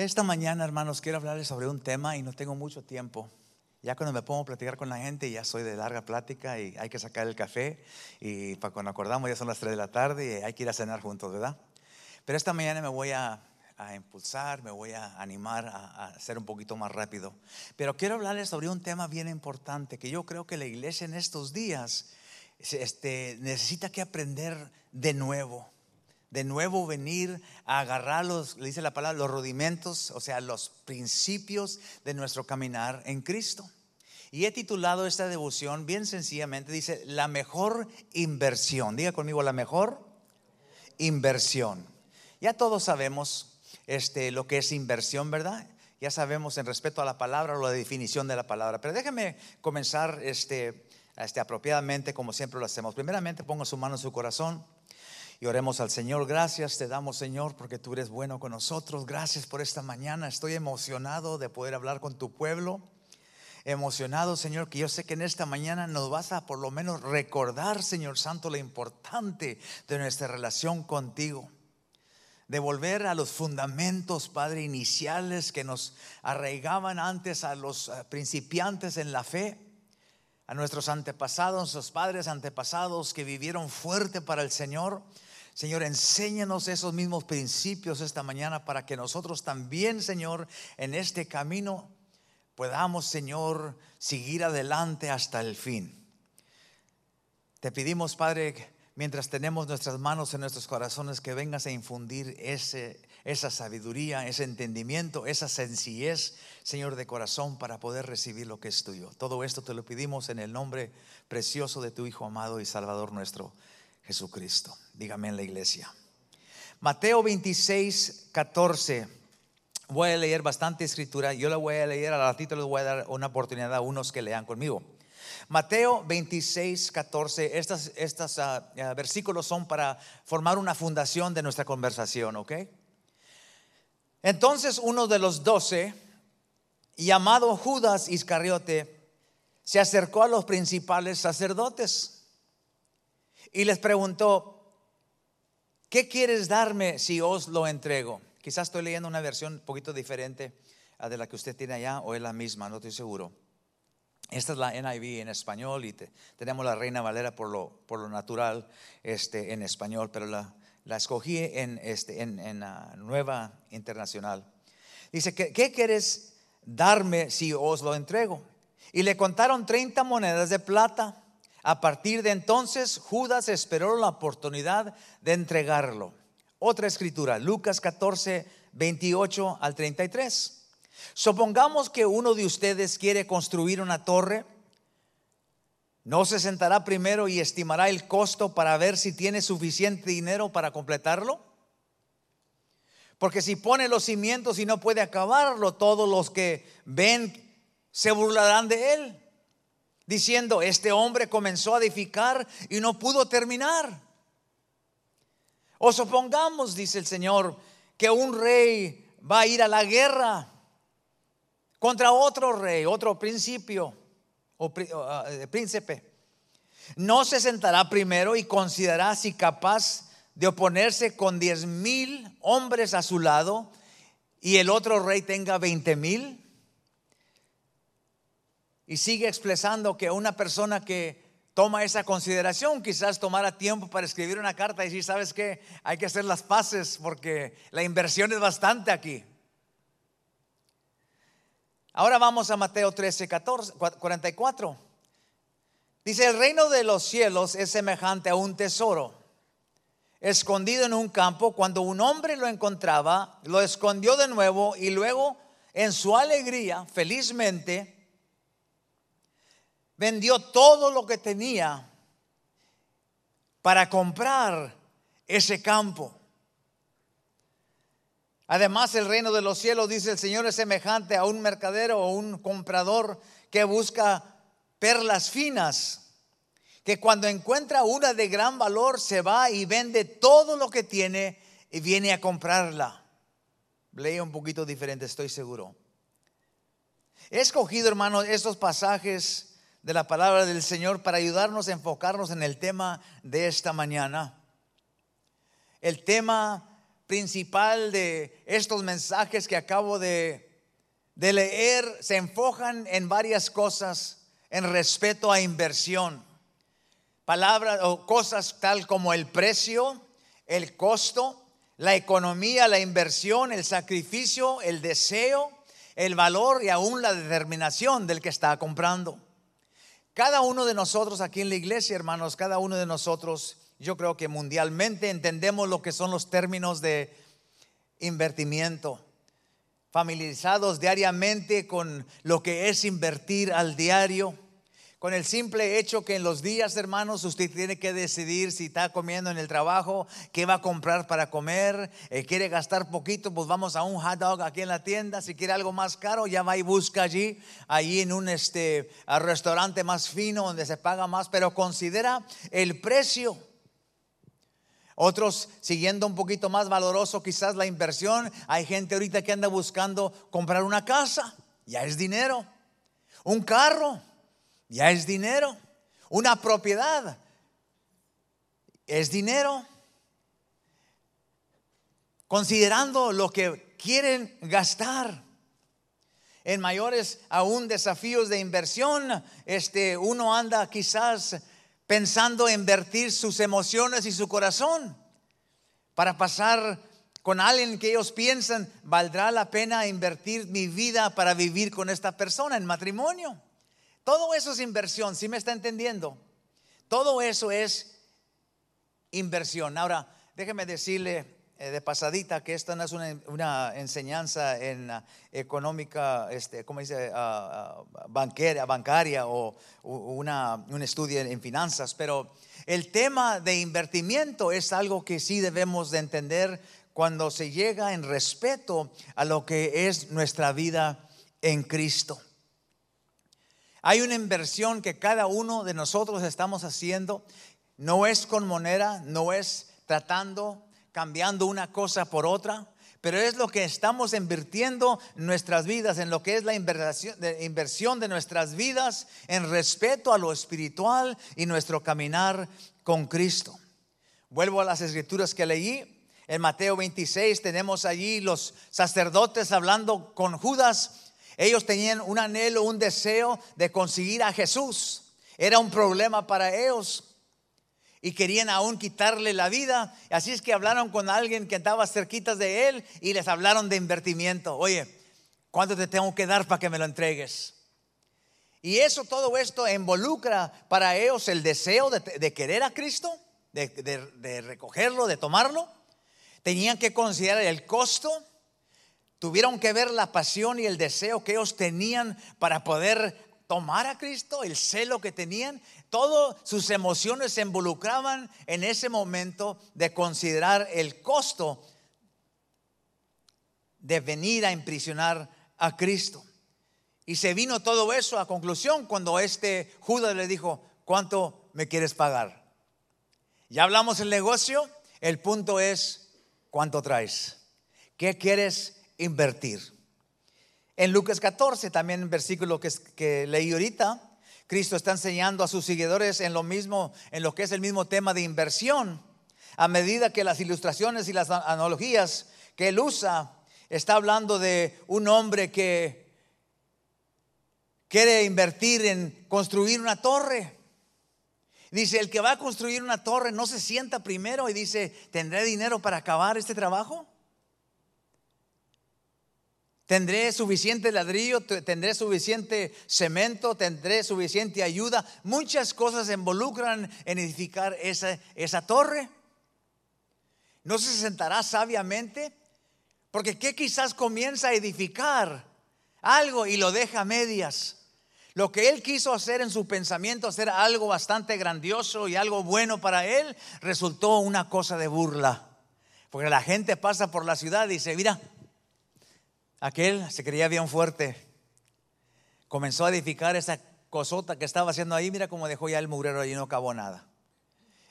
Esta mañana, hermanos, quiero hablarles sobre un tema y no tengo mucho tiempo. Ya cuando me pongo a platicar con la gente, ya soy de larga plática y hay que sacar el café. Y para cuando acordamos, ya son las 3 de la tarde y hay que ir a cenar juntos, ¿verdad? Pero esta mañana me voy a, impulsar, me voy a animar a, a, ser un poquito más rápido. Pero quiero hablarles sobre un tema bien importante que yo creo que la iglesia en estos días este, necesita que aprender de nuevo de nuevo venir a agarrar los, le dice la palabra, los rudimentos, o sea, los principios de nuestro caminar en Cristo. Y he titulado esta devoción bien sencillamente, dice, la mejor inversión. Diga conmigo, la mejor inversión. Ya todos sabemos este, lo que es inversión, ¿verdad? Ya sabemos en respeto a la palabra o la definición de la palabra. Pero déjeme comenzar este, este, apropiadamente como siempre lo hacemos. Primeramente ponga su mano en su corazón y oremos al Señor. Gracias te damos, Señor, porque tú eres bueno con nosotros. Gracias por esta mañana. Estoy emocionado de poder hablar con tu pueblo. Emocionado, Señor, que yo sé que en esta mañana nos vas a por lo menos recordar, Señor Santo, lo importante de nuestra relación contigo. De volver a los fundamentos, Padre, iniciales que nos arraigaban antes a los eh, principiantes en la fe a nuestros antepasados, nuestros padres antepasados que vivieron fuerte para el Señor. Señor, enséñanos esos mismos principios esta mañana para que nosotros también, Señor, en este camino podamos, Señor, seguir adelante hasta el fin. Te pedimos, Padre, mientras tenemos nuestras manos en nuestros corazones, que vengas a infundir ese, esa sabiduría, ese entendimiento, esa sencillez, Señor, de corazón para poder recibir lo que es tuyo. Todo esto te lo pedimos en el nombre precioso de tu Hijo amado y Salvador nuestro, Jesucristo. Dígame en la iglesia. Mateo 26, 14. Voy a leer bastante escritura. Yo la voy a leer, a ratito les voy a dar una oportunidad a unos que lean conmigo. Mateo 26, 14. Estos estas, ah, versículos son para formar una fundación de nuestra conversación, ¿ok? Entonces uno de los doce, llamado Judas Iscariote, se acercó a los principales sacerdotes y les preguntó, ¿qué quieres darme si os lo entrego? Quizás estoy leyendo una versión un poquito diferente a de la que usted tiene allá o es la misma, no estoy seguro. Esta es la NIV en español y tenemos la Reina Valera por lo, por lo natural este, en español, pero la, la escogí en, este, en, la Nueva Internacional. Dice, ¿qué, ¿qué quieres darme si os lo entrego? Y le contaron 30 monedas de plata. A partir de entonces, Judas esperó la oportunidad de entregarlo. Otra escritura, Lucas 14, 28 al 33. Supongamos que uno de ustedes quiere construir una torre. ¿No se sentará primero y estimará el costo para ver si tiene suficiente dinero para completarlo? Porque si pone los cimientos y no puede acabarlo, todos los que ven se burlarán de él diciendo, este hombre comenzó a edificar y no pudo terminar. O supongamos, dice el Señor, que un rey va a ir a la guerra contra otro rey, otro principio o ah, eh, príncipe. No se sentará primero y considerará si capaz de oponerse con diez mil hombres a su lado y el otro rey tenga veinte mil. Y sigue expresando que una persona que toma esa consideración quizás tomara tiempo para escribir una carta y decir, ¿sabes qué? Hay que hacer las paces porque la inversión es bastante aquí. Ahora vamos a Mateo 13, 14, 44. Dice, el reino de los cielos es semejante a un tesoro escondido en un campo. Cuando un hombre lo encontraba, lo escondió de nuevo y luego en su alegría, felizmente, vendió todo lo que tenía para comprar ese campo. Además, el reino de los cielos, dice el Señor, es semejante a un mercadero o un comprador que busca perlas finas, que cuando encuentra una de gran valor se va y vende todo lo que tiene y viene a comprarla. Leí un poquito diferente, estoy seguro. He escogido, hermanos, estos pasajes de la palabra del Señor para ayudarnos a enfocarnos en el tema de esta mañana. El tema principal de estos mensajes que acabo de, de leer se enfocan en varias cosas en respeto a inversión. Palabras o cosas tal como el precio, el costo, la economía, la inversión, el sacrificio, el deseo, el valor y aún la determinación del que está comprando. Cada uno de nosotros aquí en la iglesia, hermanos, cada uno de nosotros, yo creo que mundialmente entendemos lo que son los términos de invertimiento, familiarizados diariamente con lo que es invertir al diario con el simple hecho que en los días, hermanos, usted tiene que decidir si está comiendo en el trabajo, qué va a comprar para comer, eh, quiere gastar poquito, pues vamos a un hot dog aquí en la tienda, si quiere algo más caro, ya va y busca allí, allí en un este, restaurante más fino donde se paga más, pero considera el precio. Otros siguiendo un poquito más valoroso quizás la inversión. Hay gente ahorita que anda buscando comprar una casa, ya es dinero. Un carro, ya es dinero. Una propiedad es dinero. Considerando lo que quieren gastar en mayores aún desafíos de inversión, este uno anda quizás pensando en invertir sus emociones y su corazón para pasar con alguien que ellos piensan, valdrá la pena invertir mi vida para vivir con esta persona en matrimonio. Todo eso es inversión, ¿sí me está entendiendo? Todo eso es inversión. Ahora, déjeme decirle eh, de pasadita que esta no es una, enseñanza en uh, económica, este, ¿cómo dice? Uh, bancaria, bancaria o una, un estudio en finanzas, pero el tema de invertimiento es algo que sí debemos de entender cuando se llega en respeto a lo que es nuestra vida en Cristo. Hay una inversión que cada uno de nosotros estamos haciendo. No es con moneda, no es tratando, cambiando una cosa por otra, pero es lo que estamos invirtiendo en nuestras vidas, en lo que es la inversión de nuestras vidas, en respeto a lo espiritual y nuestro caminar con Cristo. Vuelvo a las escrituras que leí. En Mateo 26 tenemos allí los sacerdotes hablando con Judas ellos tenían un anhelo, un deseo de conseguir a Jesús. Era un problema para ellos. Y querían aún quitarle la vida. Así es que hablaron con alguien que estaba cerquita de él y les hablaron de invertimiento. Oye, ¿cuánto te tengo que dar para que me lo entregues? Y eso, todo esto involucra para ellos el deseo de, querer a Cristo, de recogerlo, de tomarlo. Tenían que considerar el costo Tuvieron que ver la pasión y el deseo que ellos tenían para poder tomar a Cristo, el celo que tenían. Todas sus emociones se involucraban en ese momento de considerar el costo de venir a imprisionar a Cristo. Y se vino todo eso a conclusión cuando este Judas le dijo, ¿cuánto me quieres pagar? Ya hablamos el negocio, el punto es, ¿cuánto traes? ¿Qué quieres invertir. En Lucas 14, también en versículo que, que leí ahorita, Cristo está enseñando a sus seguidores en lo mismo, en lo que es el mismo tema de inversión. A medida que las ilustraciones y las analogías que él usa, está hablando de un hombre que quiere invertir en construir una torre. Dice, el que va a construir una torre no se sienta primero y dice, ¿tendré dinero para acabar este trabajo? Tendré suficiente ladrillo, tendré suficiente cemento, tendré suficiente ayuda. Muchas cosas se involucran en edificar esa, esa torre. No se sentará sabiamente, porque ¿qué quizás comienza a edificar algo y lo deja a medias? Lo que él quiso hacer en su pensamiento, hacer algo bastante grandioso y algo bueno para él, resultó una cosa de burla. Porque la gente pasa por la ciudad y dice, mira, Aquel se creía bien fuerte. Comenzó a edificar esa cosota que estaba haciendo ahí. Mira cómo dejó ya el murero y no acabó nada.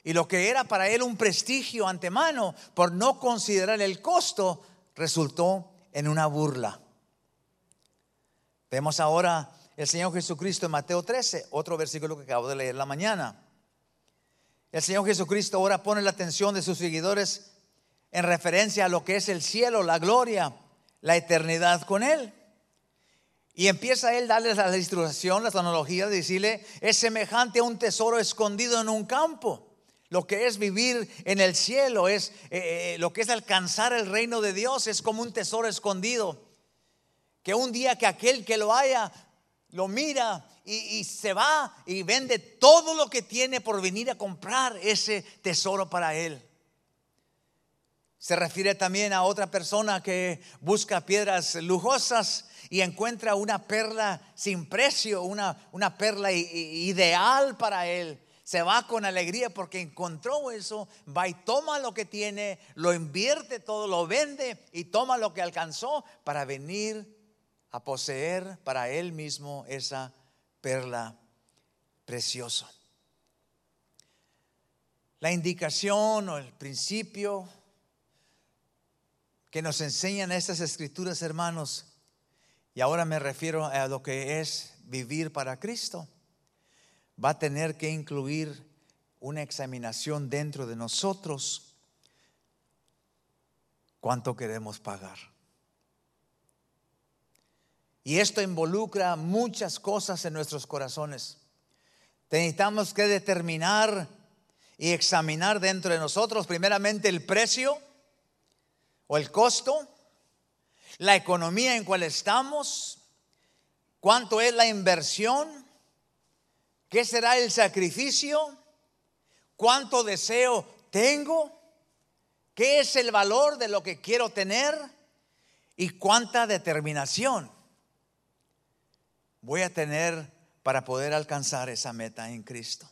Y lo que era para él un prestigio antemano, por no considerar el costo, resultó en una burla. Vemos ahora el Señor Jesucristo en Mateo 13, otro versículo que acabo de leer la mañana. El Señor Jesucristo ahora pone la atención de sus seguidores en referencia a lo que es el cielo, la gloria, la eternidad con Él. Y empieza él a darles la instrucción, la tecnología, de decirle, es semejante a un tesoro escondido en un campo. Lo que es vivir en el cielo, es eh, eh, lo que es alcanzar el reino de Dios, es como un tesoro escondido. Que un día que aquel que lo haya, lo mira y se va y vende todo lo que tiene por venir a comprar ese tesoro para él. Se refiere también a otra persona que busca piedras lujosas y encuentra una perla sin precio, una, una perla ideal para él. Se va con alegría porque encontró eso, va y toma lo que tiene, lo invierte todo, lo vende y toma lo que alcanzó para venir a poseer para él mismo esa perla preciosa. La indicación o el principio que nos enseñan estas escrituras, hermanos, y ahora me refiero a lo que es vivir para Cristo. Va a tener que incluir una examinación dentro de nosotros. ¿Cuánto queremos pagar? Y esto involucra muchas cosas en nuestros corazones. Necesitamos que determinar y examinar dentro de nosotros primeramente el precio o el costo la economía en cual estamos, cuánto es la inversión, qué será el sacrificio, cuánto deseo tengo, qué es el valor de lo que quiero tener y cuánta determinación voy a tener para poder alcanzar esa meta en Cristo.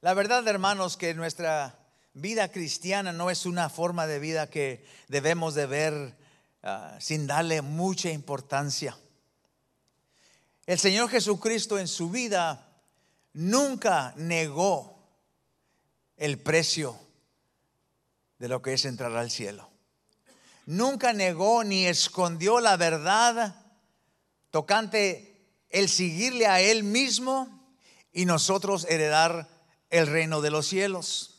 La verdad, hermanos, que nuestra vida cristiana no es una forma de vida que debemos de ver ah, sin darle mucha importancia. El Señor Jesucristo en su vida nunca negó el precio de lo que es entrar al cielo. Nunca negó ni escondió la verdad tocante el seguirle a Él mismo y nosotros heredar el reino de los cielos.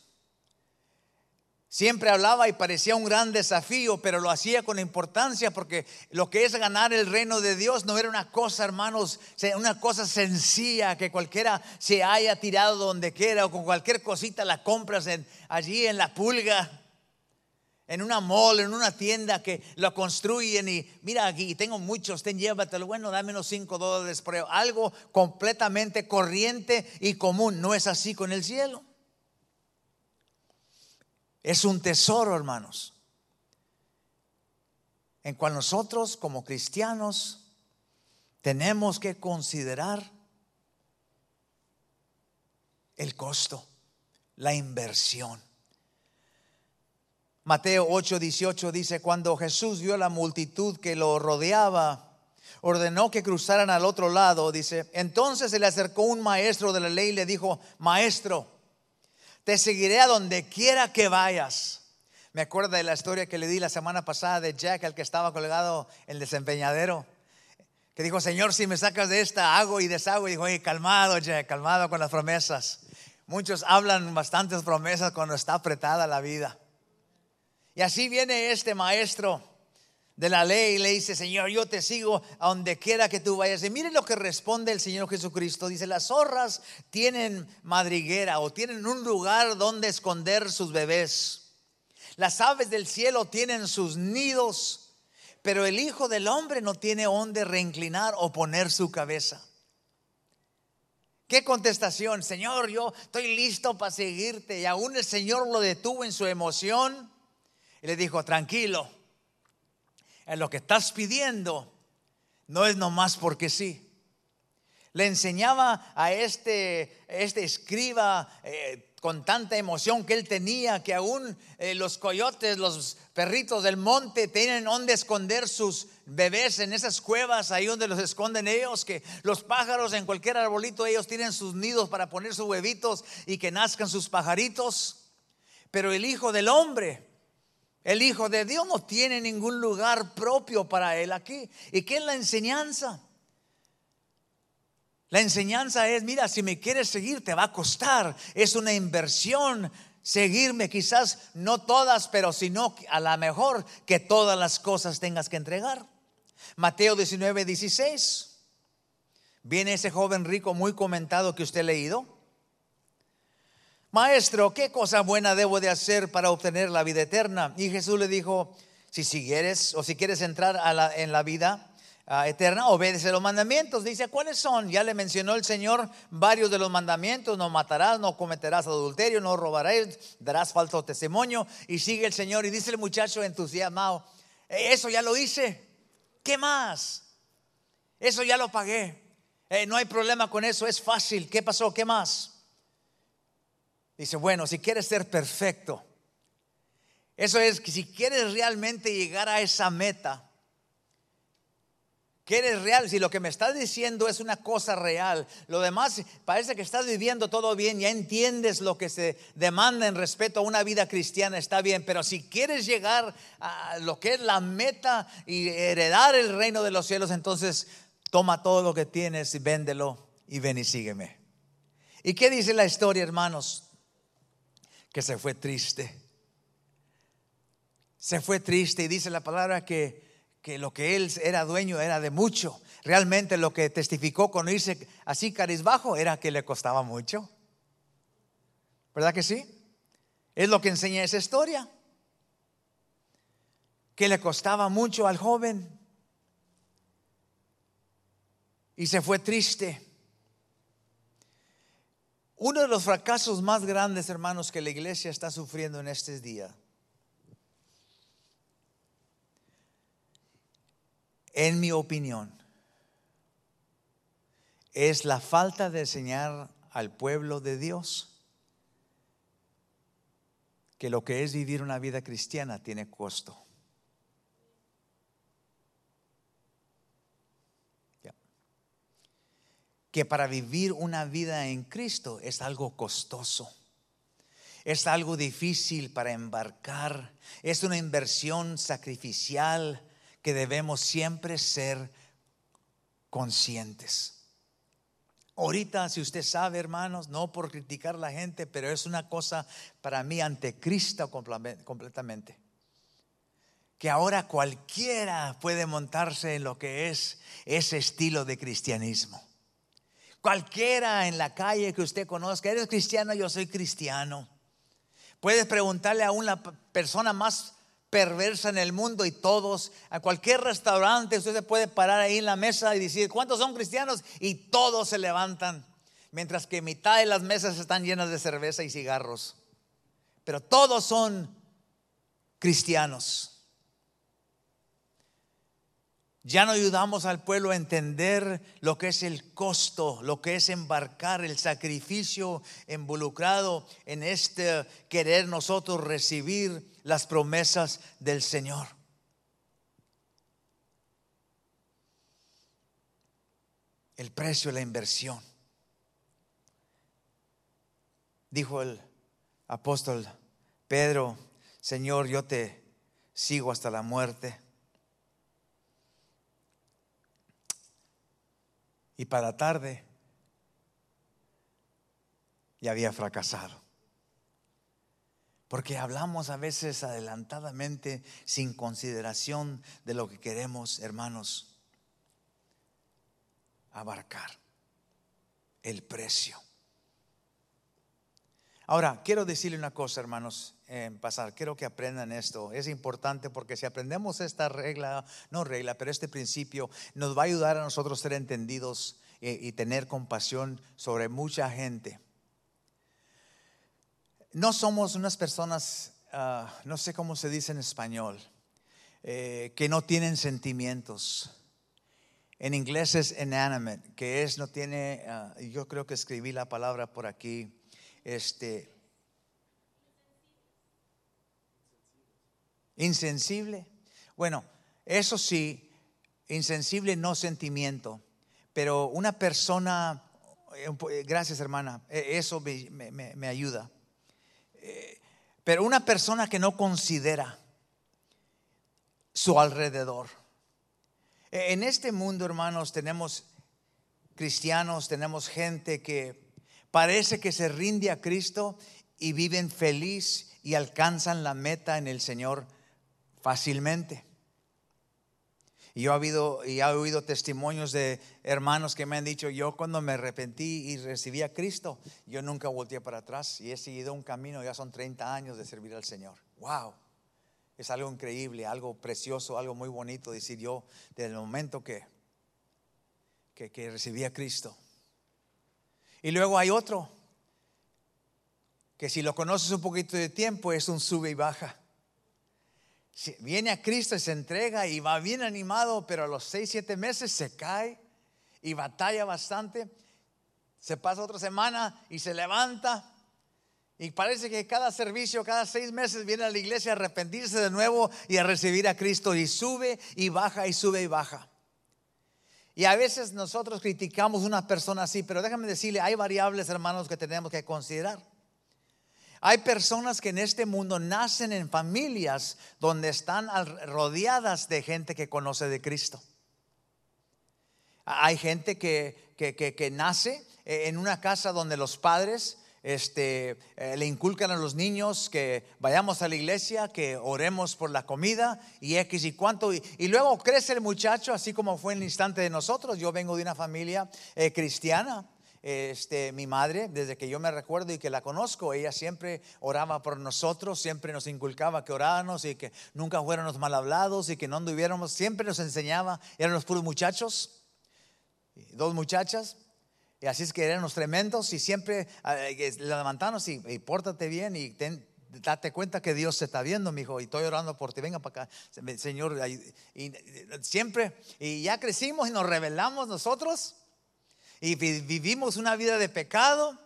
Siempre hablaba y parecía un gran desafío, pero lo hacía con importancia porque lo que es ganar el reino de Dios no era una cosa, hermanos, una cosa sencilla que cualquiera se haya tirado donde quiera o con cualquier cosita la compras allí en la pulga, en una mall, en una tienda que lo construyen y mira aquí, tengo muchos, ten llévatelo, bueno, dame unos cinco dólares por algo completamente corriente y común. No es así con el cielo. Es un tesoro, hermanos, en cual nosotros como cristianos tenemos que considerar el costo, la inversión. Mateo 8, 18 dice, cuando Jesús vio la multitud que lo rodeaba, ordenó que cruzaran al otro lado, dice, entonces se le acercó un maestro de la ley y le dijo, maestro, te seguiré a donde quiera que vayas. Me acuerdo de la historia que le di la semana pasada de Jack, el que estaba colgado en el desempeñadero, que dijo, Señor, si me sacas de esta, hago y deshago. Y dijo, oye, calmado, Jack, calmado con las promesas. Muchos hablan bastantes promesas cuando está apretada la vida. Y así viene este maestro de la ley le dice, Señor, yo te sigo a donde quiera que tú vayas. Y miren lo que responde el Señor Jesucristo. Dice, las zorras tienen madriguera o tienen un lugar donde esconder sus bebés. Las aves del cielo tienen sus nidos, pero el Hijo del Hombre no tiene donde reinclinar o poner su cabeza. ¿Qué contestación? Señor, yo estoy listo para seguirte. Y aún el Señor lo detuvo en su emoción y le dijo, tranquilo en lo que estás pidiendo no es nomás porque sí. Le enseñaba a este, este escriba eh, con tanta emoción que él tenía que aún eh, los coyotes, los perritos del monte tienen donde esconder sus bebés en esas cuevas, ahí donde los esconden ellos, que los pájaros en cualquier arbolito ellos tienen sus nidos para poner sus huevitos y que nazcan sus pajaritos. Pero el Hijo del Hombre el Hijo de Dios no tiene ningún lugar propio para él aquí. ¿Y qué es la enseñanza? La enseñanza es, mira, si me quieres seguir te va a costar. Es una inversión seguirme, quizás no todas, pero sino a la mejor que todas las cosas tengas que entregar. Mateo 19, 16. Viene ese joven rico muy comentado que usted ha leído. Maestro, ¿qué cosa buena debo de hacer para obtener la vida eterna? Y Jesús le dijo, si siguieres o si quieres entrar en la vida ah, eterna, obedece los mandamientos. Dice, ¿cuáles son? Ya le mencionó el Señor varios de los mandamientos. No matarás, no cometerás adulterio, no robarás, darás falso testimonio. Y sigue el Señor y dice el muchacho entusiasmado, eh, eso ya lo hice. ¿Qué más? Eso ya lo pagué. Eh, no hay problema con eso, es fácil. ¿Qué pasó? ¿Qué más? Dice, bueno, si quieres ser perfecto, eso es que si quieres realmente llegar a esa meta, que eres real, si lo que me estás diciendo es una cosa real, lo demás parece que estás viviendo todo bien, ya entiendes lo que se demanda en respeto a una vida cristiana, está bien, pero si quieres llegar a lo que es la meta y heredar el reino de los cielos, entonces toma todo lo que tienes y véndelo y ven y sígueme. ¿Y qué dice la historia, hermanos? Que se fue triste. Se fue triste y dice la palabra que, que lo que él era dueño era de mucho. Realmente lo que testificó con irse así carizbajo era que le costaba mucho. ¿Verdad que sí? Es lo que enseña esa historia. Que le costaba mucho al joven y se fue triste. Uno de los fracasos más grandes, hermanos, que la iglesia está sufriendo en este día, en mi opinión, es la falta de enseñar al pueblo de Dios que lo que es vivir una vida cristiana tiene costo. Que para vivir una vida en Cristo es algo costoso. Es algo difícil para embarcar. Es una inversión sacrificial que debemos siempre ser conscientes. Ahorita, si usted sabe, hermanos, no por criticar a la gente, pero es una cosa para mí ante Cristo completamente. Que ahora cualquiera puede montarse en lo que es ese estilo de cristianismo. Cualquiera en la calle que usted conozca, ¿eres cristiano? Yo soy cristiano. Puedes preguntarle a una persona más perversa en el mundo y todos, a cualquier restaurante, usted se puede parar ahí en la mesa y decir, ¿cuántos son cristianos? Y todos se levantan, mientras que mitad de las mesas están llenas de cerveza y cigarros. Pero todos son cristianos. Ya no ayudamos al pueblo a entender lo que es el costo, lo que es embarcar, el sacrificio involucrado en este querer nosotros recibir las promesas del Señor. El precio la inversión. Dijo el apóstol Pedro, Señor, yo te sigo hasta la muerte. Y para tarde ya había fracasado. Porque hablamos a veces adelantadamente sin consideración de lo que queremos, hermanos, abarcar. El precio. Ahora, quiero decirle una cosa, hermanos, pasar. Quiero que aprendan esto. Es importante porque si aprendemos esta regla, no regla, pero este principio nos va a ayudar a nosotros ser entendidos y, tener compasión sobre mucha gente. No somos unas personas, ah, no sé cómo se dice en español, eh, que no tienen sentimientos. En inglés es inanimate, que es, no tiene, ah, yo creo que escribí la palabra por aquí este, insensible. Bueno, eso sí, insensible no sentimiento, pero una persona, eh, gracias hermana, e, eso me, ayuda, eh, pero una persona que no considera su alrededor. E, en este mundo, hermanos, tenemos cristianos, tenemos gente que parece que se rinde a Cristo y viven feliz y alcanzan la meta en el Señor fácilmente. Y yo he oído, y he oído testimonios de hermanos que me han dicho, yo cuando me arrepentí y recibí a Cristo, yo nunca volteé para atrás y he seguido un camino, ya son 30 años de servir al Señor. ¡Wow! Es algo increíble, algo precioso, algo muy bonito decir yo desde el momento que, que, que recibí a Cristo. Y luego hay otro, que si lo conoces un poquito de tiempo es un sube y baja. Viene a Cristo y se entrega y va bien animado, pero a los seis, siete meses se cae y batalla bastante. Se pasa otra semana y se levanta. Y parece que cada servicio, cada seis meses viene a la iglesia a arrepentirse de nuevo y a recibir a Cristo. Y sube y baja y sube y baja. Y a veces nosotros criticamos a una persona así, pero déjame decirle, hay variables, hermanos, que tenemos que considerar. Hay personas que en este mundo nacen en familias donde están rodeadas de gente que conoce de Cristo. Hay gente que, que, nace en una casa donde los padres este, eh, le inculcan a los niños que vayamos a la iglesia, que oremos por la comida y X y cuánto. Y, luego crece el muchacho, así como fue en el instante de nosotros. Yo vengo de una familia eh, cristiana este, mi madre, desde que yo me recuerdo y que la conozco, ella siempre oraba por nosotros, siempre nos inculcaba que oráramos y que nunca fuéramos mal hablados y que no anduviéramos, siempre nos enseñaba, eran los puros muchachos, dos muchachas, y así es que eran los tremendos y siempre eh, levantanos y, y pórtate bien y date cuenta que Dios se está viendo, mi hijo, y estoy orando por ti, venga para acá, Señor, y siempre, y ya crecimos y nos revelamos nosotros y vivimos una vida de pecado,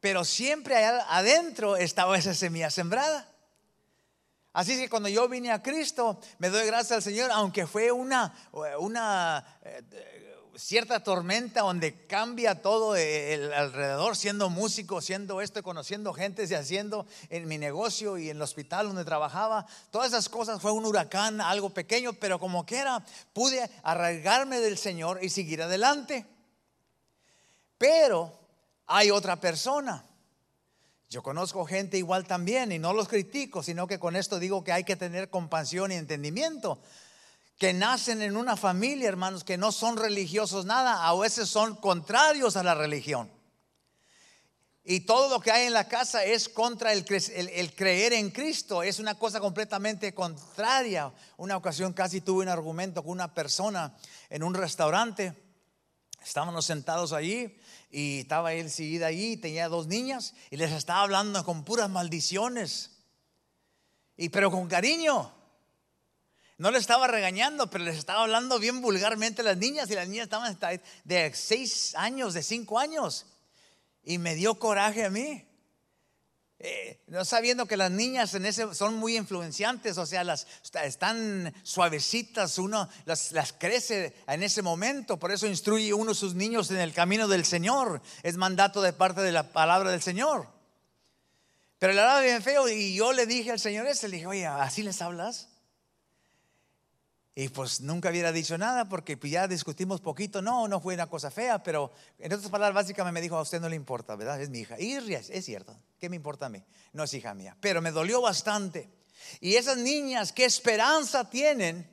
pero siempre adentro estaba esa semilla sembrada. Así que cuando yo vine a Cristo, me doy gracias al Señor, aunque fue una, una eh, cierta tormenta donde cambia todo el alrededor, siendo músico, siendo esto, conociendo gente y haciendo en mi negocio y en el hospital donde trabajaba. Todas esas cosas fue un huracán, algo pequeño, pero como quiera, pude arraigarme del Señor y seguir adelante. Pero hay otra persona. Yo conozco gente igual también y no los critico, sino que con esto digo que hay que tener compasión y entendimiento. Que nacen en una familia, hermanos, que no son religiosos nada, a veces son contrarios a la religión. Y todo lo que hay en la casa es contra el, creer en Cristo. Es una cosa completamente contraria. Una ocasión casi tuve un argumento con una persona en un restaurante. Estábamos sentados allí y estaba él seguida ahí, tenía dos niñas y les estaba hablando con puras maldiciones. Y pero con cariño. No le estaba regañando, pero les estaba hablando bien vulgarmente a las niñas y las niñas estaban de seis años, de cinco años. Y me dio coraje a mí. Eh, no sabiendo que las niñas en ese son muy influenciantes, o sea, las están suavecitas, uno las, las, crece en ese momento, por eso instruye uno a sus niños en el camino del Señor, es mandato de parte de la palabra del Señor. Pero le hablaba bien feo y yo le dije al Señor ese, le dije, oye, ¿así les hablas? Y pues nunca hubiera dicho nada porque pues, ya discutimos poquito. No, no fue una cosa fea, pero en otras palabras, básicamente me dijo: A usted no le importa, ¿verdad? Es mi hija. Y es cierto, ¿qué me importa a mí? No es hija mía. Pero me dolió bastante. Y esas niñas, ¿qué esperanza tienen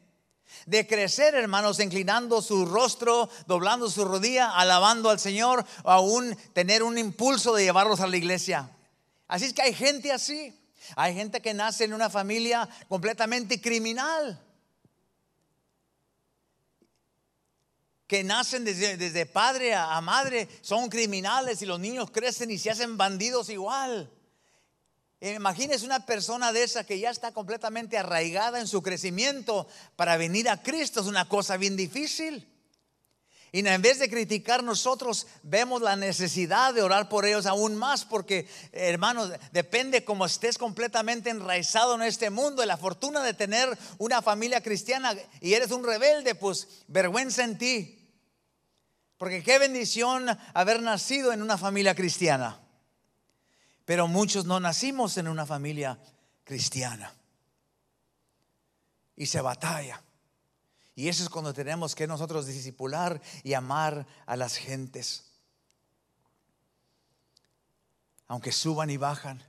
de crecer, hermanos, inclinando su rostro, doblando su rodilla, alabando al Señor, o aún tener un impulso de llevarlos a la iglesia? Así es que hay gente así. Hay gente que nace en una familia completamente criminal que nacen desde, padre a, madre son criminales y los niños crecen y se hacen bandidos igual. Imagínese una persona de esa que ya está completamente arraigada en su crecimiento para venir a Cristo. Es una cosa bien difícil. Y en vez de criticar nosotros, vemos la necesidad de orar por ellos aún más, porque hermanos, depende como estés completamente enraizado en este mundo, y la fortuna de tener una familia cristiana y eres un rebelde, pues vergüenza en ti. Porque qué bendición haber nacido en una familia cristiana. Pero muchos no nacimos en una familia cristiana. Y se batalla. Y eso es cuando tenemos que nosotros discipular y amar a las gentes. aunque suban y bajan,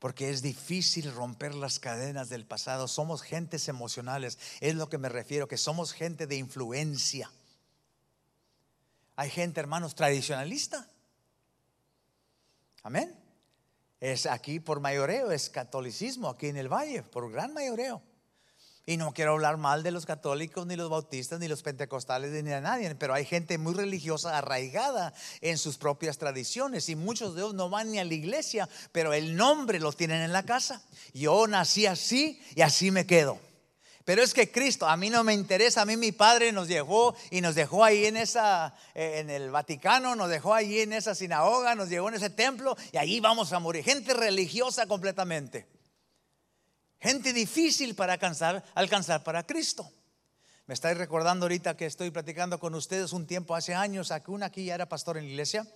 porque es difícil romper las cadenas del pasado. Somos gentes emocionales, es lo que me refiero, que somos gente de influencia. Hay gente, hermanos, tradicionalista. Amén. Es aquí por mayoreo, es catolicismo aquí en el valle, por gran mayoreo. Y no quiero hablar mal de los católicos, ni los bautistas, ni los pentecostales, ni de nadie, pero hay gente muy religiosa arraigada en sus propias tradiciones y muchos de ellos no van ni a la iglesia, pero el nombre lo tienen en la casa. Yo nací así y así me quedo. Pero es que Cristo, a mí no me interesa, a mí mi padre nos dejó y nos dejó ahí en esa, eh, en el Vaticano, nos dejó ahí en esa sinagoga, nos llevó en ese templo y ahí vamos a morir. Gente religiosa completamente. Gente difícil para alcanzar, alcanzar para Cristo. Me estáis recordando ahorita que estoy platicando con ustedes un tiempo hace años, una aquí ya era pastor en la iglesia.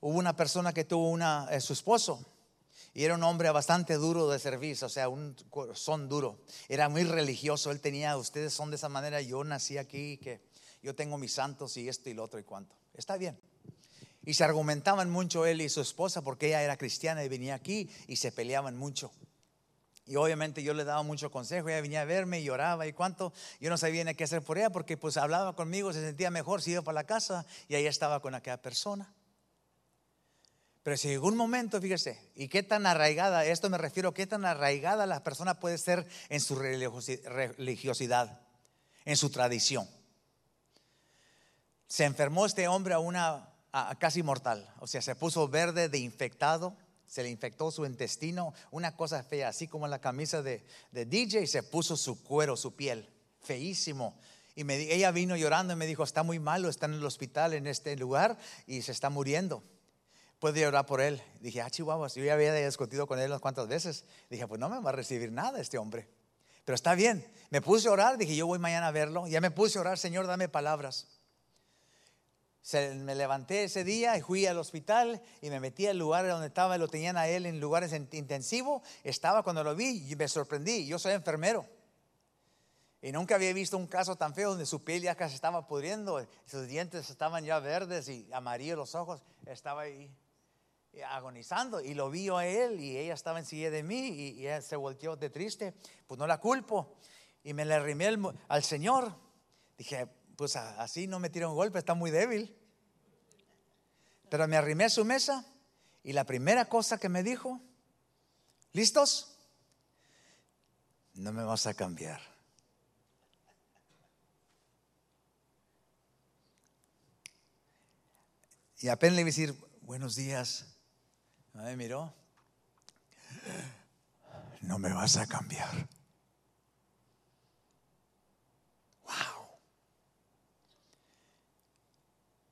Hubo una persona que tuvo una, eh, su esposo, y era un hombre bastante duro de servicio, o sea, un son duro. Era muy religioso, él tenía, ustedes son de esa manera, yo nací aquí, que yo tengo mis santos y esto y lo otro y cuanto. Está bien. Y se argumentaban mucho él y su esposa porque ella era cristiana y venía aquí y se peleaban mucho. Y obviamente yo le daba mucho consejo, ella venía a verme y lloraba y cuánto. Yo no sabía ni qué hacer por ella porque pues hablaba conmigo, se sentía mejor si iba para la casa y ahí estaba con aquella persona. Pero si llegó un momento, fíjese, y qué tan arraigada, esto me refiero, qué tan arraigada la persona puede ser en su religiosidad, en su tradición. Se enfermó este hombre a una a casi mortal, o sea, se puso verde de infectado se le infectó su intestino, una cosa fea, así como la camisa de, DJ, se puso su cuero, su piel, feísimo. Y me, ella vino llorando y me dijo, está muy malo, está en el hospital en este lugar y se está muriendo. ¿Puede orar por él? Dije, ah, chihuahuas, yo ya había discutido con él unas cuantas veces. Dije, pues no me va a recibir nada este hombre. Pero está bien. Me puse a orar, dije, yo voy mañana a verlo. Ya me puse a orar, Señor, dame palabras me levanté ese día y fui al hospital y me metí al lugar donde estaba, lo tenían a él en lugares intensivos. Estaba cuando lo vi y me sorprendí. Yo soy enfermero. Y nunca había visto un caso tan feo donde su piel ya casi estaba pudriendo, sus dientes estaban ya verdes y amarillos los ojos. Estaba ahí agonizando y lo vi a él y ella estaba enseguida de mí y, y se volteó de triste. Pues no la culpo. Y me le arrimé al Señor. Dije, pues así no me tira un golpe, está muy débil. Pero me arrimé a su mesa y la primera cosa que me dijo, ¿listos? No me vas a cambiar. Y apenas le iba a decir, buenos días. Me miró. No me vas a cambiar.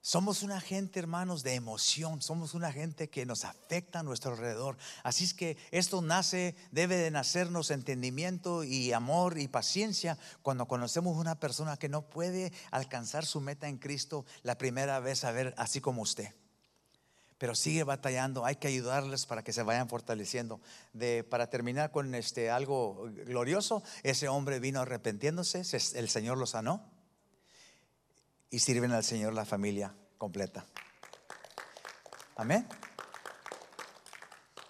Somos una gente, hermanos, de emoción. Somos una gente que nos afecta a nuestro alrededor. Así es que esto nace, debe de nacernos entendimiento y amor y paciencia cuando conocemos una persona que no puede alcanzar su meta en Cristo la primera vez a ver así como usted. Pero sigue batallando, hay que ayudarles para que se vayan fortaleciendo. De, para terminar con este algo glorioso, ese hombre vino arrepentiéndose, el Señor lo sanó y sirven al Señor la familia completa. Amén.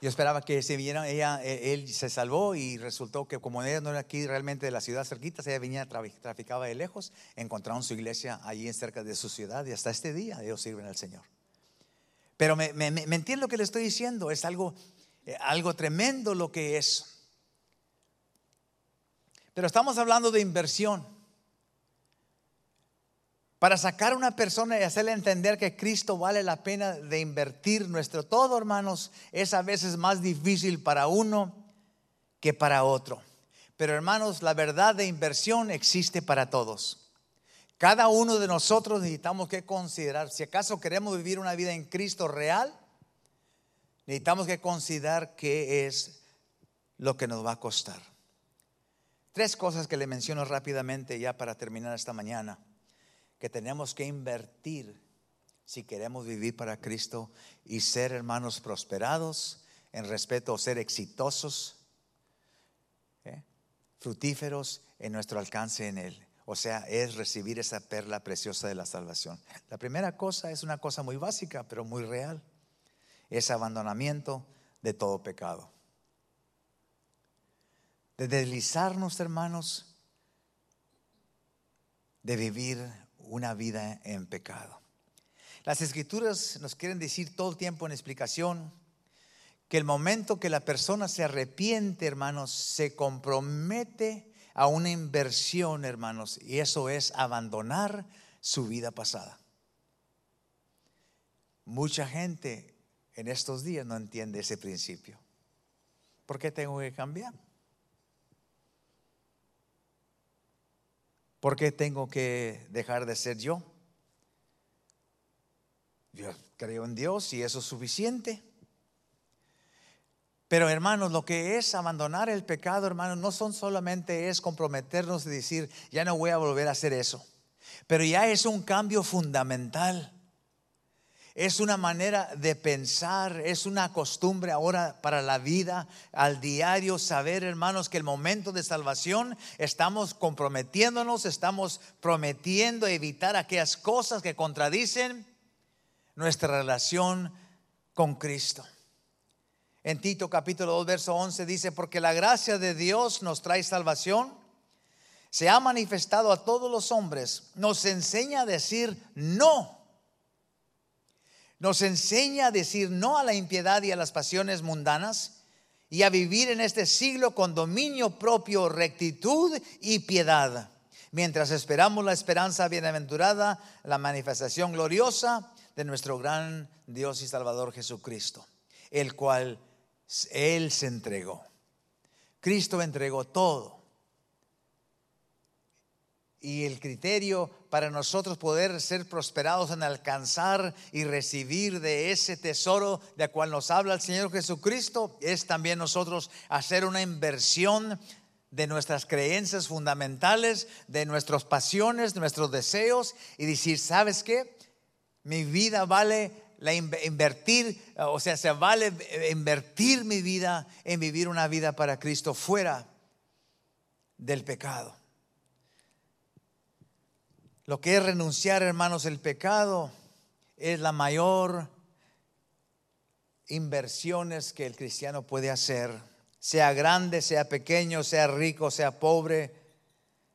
Yo esperaba que se vieran, ella, e, él se salvó y resultó que como ella no era aquí realmente de la ciudad cerquita, ella venía, traficaba de lejos, encontraron su iglesia allí cerca de su ciudad y hasta este día ellos sirven al Señor. Pero me, me, entiende lo que le estoy diciendo, es algo, eh, algo tremendo lo que es. Pero estamos hablando de inversión. Para sacar a una persona y hacerle entender que Cristo vale la pena de invertir nuestro todo, hermanos, es a veces más difícil para uno que para otro. Pero hermanos, la verdad de inversión existe para todos. Cada uno de nosotros necesitamos que considerar, si acaso queremos vivir una vida en Cristo real, necesitamos que considerar qué es lo que nos va a costar. Tres cosas que le menciono rápidamente ya para terminar esta mañana que tenemos que invertir si queremos vivir para Cristo y ser hermanos prosperados en respeto ser exitosos, ¿eh? frutíferos en nuestro alcance en Él. O sea, es recibir esa perla preciosa de la salvación. La primera cosa es una cosa muy básica, pero muy real. es abandonamiento de todo pecado. De deslizarnos, hermanos, de vivir una vida en pecado. Las escrituras nos quieren decir todo el tiempo en explicación que el momento que la persona se arrepiente, hermanos, se compromete a una inversión, hermanos, y eso es abandonar su vida pasada. Mucha gente en estos días no entiende ese principio. ¿Por qué tengo que cambiar? ¿Por qué tengo que dejar de ser yo? Yo creo en Dios y eso es suficiente. Pero hermanos, lo que es abandonar el pecado, hermanos, no son solamente es comprometernos y decir, ya no voy a volver a hacer eso. Pero ya es un cambio fundamental. Es una manera de pensar, es una costumbre ahora para la vida, al diario, saber, hermanos, que el momento de salvación estamos comprometiéndonos, estamos prometiendo evitar aquellas cosas que contradicen nuestra relación con Cristo. En Tito capítulo 2, verso 11 dice, porque la gracia de Dios nos trae salvación, se ha manifestado a todos los hombres, nos enseña a decir no. Nos enseña a decir no a la impiedad y a las pasiones mundanas y a vivir en este siglo con dominio propio, rectitud y piedad, mientras esperamos la esperanza bienaventurada, la manifestación gloriosa de nuestro gran Dios y Salvador Jesucristo, el cual Él se entregó. Cristo entregó todo. Y el criterio para nosotros poder ser prosperados en alcanzar y recibir de ese tesoro de cual nos habla el Señor Jesucristo es también nosotros hacer una inversión de nuestras creencias fundamentales, de nuestras pasiones, de nuestros deseos y decir, ¿sabes qué? Mi vida vale la invertir, o sea, se vale invertir mi vida en vivir una vida para Cristo fuera del pecado. Lo que es renunciar, hermanos, el pecado es la mayor inversiones que el cristiano puede hacer, sea grande, sea pequeño, sea rico, sea pobre,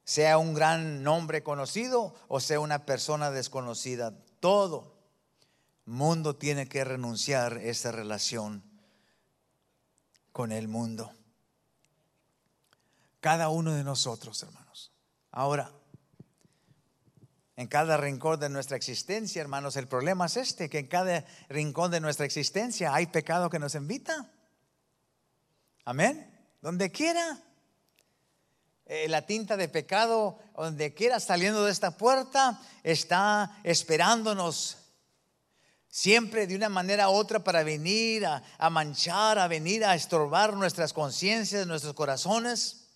sea un gran nombre conocido o sea una persona desconocida. Todo mundo tiene que renunciar esa relación con el mundo. Cada uno de nosotros, hermanos. Ahora, en cada rincón de nuestra existencia, hermanos, el problema es este, que en cada rincón de nuestra existencia hay pecado que nos invita. Amén. Donde quiera. Eh, la tinta de pecado, donde quiera saliendo de esta puerta, está esperándonos siempre de una manera u otra para venir a, a manchar, a venir a estorbar nuestras conciencias, nuestros corazones.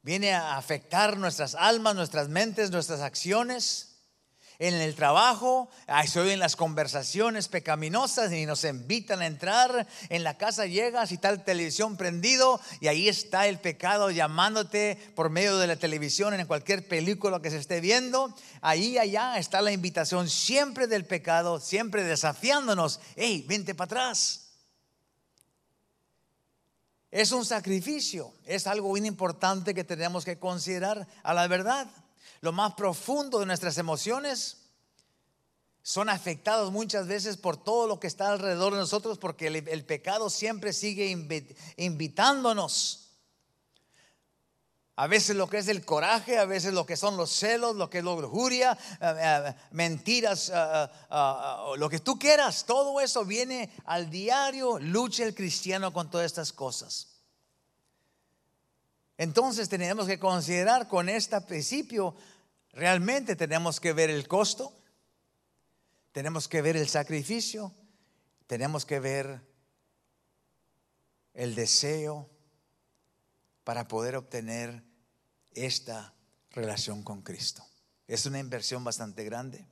Viene a afectar nuestras almas, nuestras mentes, nuestras acciones en el trabajo, se oyen las conversaciones pecaminosas y nos invitan a entrar. En la casa llegas y la televisión prendido y ahí está el pecado llamándote por medio de la televisión en cualquier película que se esté viendo. Ahí allá está la invitación siempre del pecado, siempre desafiándonos. Hey, vente para atrás. Es un sacrificio, es algo bien importante que tenemos que considerar a la verdad lo más profundo de nuestras emociones, son afectados muchas veces por todo lo que está alrededor de nosotros, porque el, pecado siempre sigue invitándonos. A veces lo que es el coraje, a veces lo que son los celos, lo que es la lujuria, eh, eh, mentiras, eh, lo que tú quieras, todo eso viene al diario, lucha el cristiano con todas estas cosas. Entonces tenemos que considerar con este principio Realmente tenemos que ver el costo, tenemos que ver el sacrificio, tenemos que ver el deseo para poder obtener esta relación con Cristo. Es una inversión bastante grande.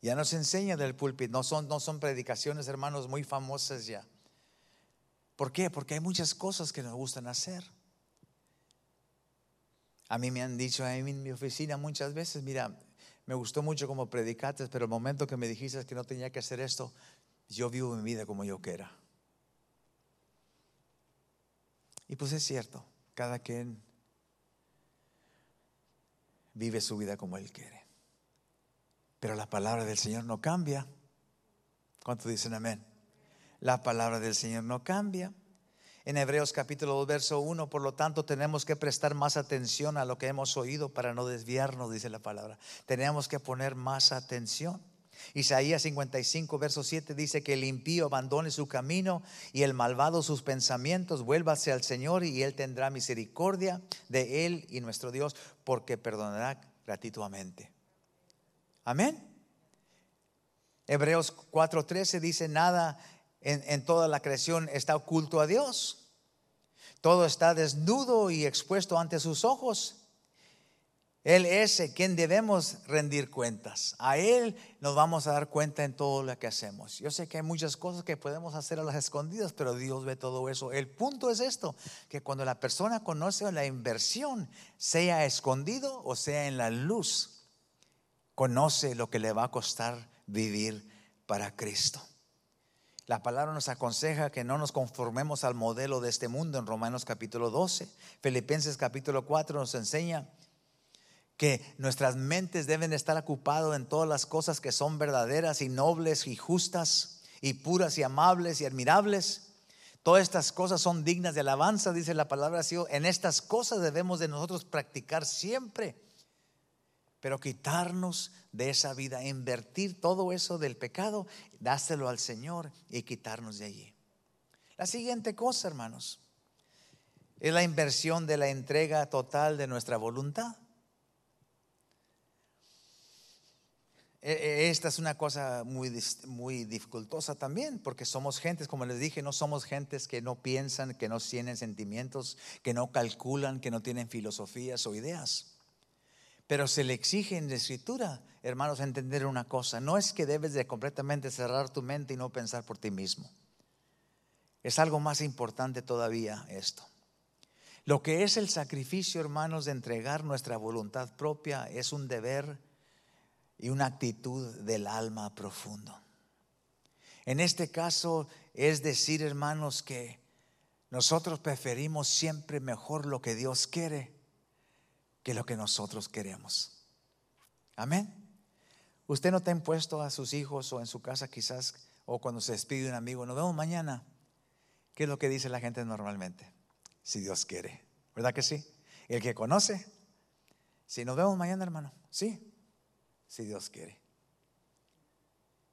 Ya nos enseña del púlpito, no son, no son predicaciones, hermanos, muy famosas ya. ¿Por qué? Porque hay muchas cosas que nos gustan hacer. A mí me han dicho en mi oficina muchas veces, mira, me gustó mucho como predicaste, pero el momento que me dijiste que no tenía que hacer esto, yo vivo mi vida como yo quiera. Y pues es cierto, cada quien vive su vida como él quiere. Pero la palabra del Señor no cambia. ¿Cuántos dicen amén? La palabra del Señor no cambia. En Hebreos capítulo 2, verso 1, por lo tanto tenemos que prestar más atención a lo que hemos oído para no desviarnos, dice la palabra. Tenemos que poner más atención. Isaías 55, verso 7 dice que el impío abandone su camino y el malvado sus pensamientos, vuélvase al Señor y Él tendrá misericordia de Él y nuestro Dios, porque perdonará gratuitamente. Amén. Hebreos 4:13 dice, nada en, toda la creación está oculto a Dios. Todo está desnudo y expuesto ante sus ojos. Él es quien debemos rendir cuentas. A Él nos vamos a dar cuenta en todo lo que hacemos. Yo sé que hay muchas cosas que podemos hacer a las escondidas, pero Dios ve todo eso. El punto es esto, que cuando la persona conoce la inversión, sea escondido o sea en la luz, conoce lo que le va a costar vivir para Cristo. La palabra nos aconseja que no nos conformemos al modelo de este mundo en Romanos capítulo 12. Filipenses capítulo 4 nos enseña que nuestras mentes deben estar ocupadas en todas las cosas que son verdaderas y nobles y justas y puras y amables y admirables. Todas estas cosas son dignas de alabanza, dice la palabra. En estas cosas debemos de nosotros practicar siempre, pero quitarnos de esa vida, invertir todo eso del pecado, dáselo al Señor y quitarnos de allí. La siguiente cosa, hermanos, es la inversión de la entrega total de nuestra voluntad. E, e, esta es una cosa muy, muy dificultosa también, porque somos gentes, como les dije, no somos gentes que no piensan, que no tienen sentimientos, que no calculan, que no tienen filosofías o ideas. Pero se le exige en la escritura, hermanos, entender una cosa. No es que debes de completamente cerrar tu mente y no pensar por ti mismo. Es algo más importante todavía esto. Lo que es el sacrificio, hermanos, de entregar nuestra voluntad propia es un deber y una actitud del alma profundo. En este caso es decir, hermanos, que nosotros preferimos siempre mejor lo que Dios quiere que lo que nosotros queremos. Amén. Usted no ha impuesto a sus hijos o en su casa quizás, o cuando se despide un amigo, nos vemos mañana. ¿Qué es lo que dice la gente normalmente? Si Dios quiere. ¿Verdad que sí? El que conoce. Si nos vemos mañana, hermano. Sí, si Dios quiere.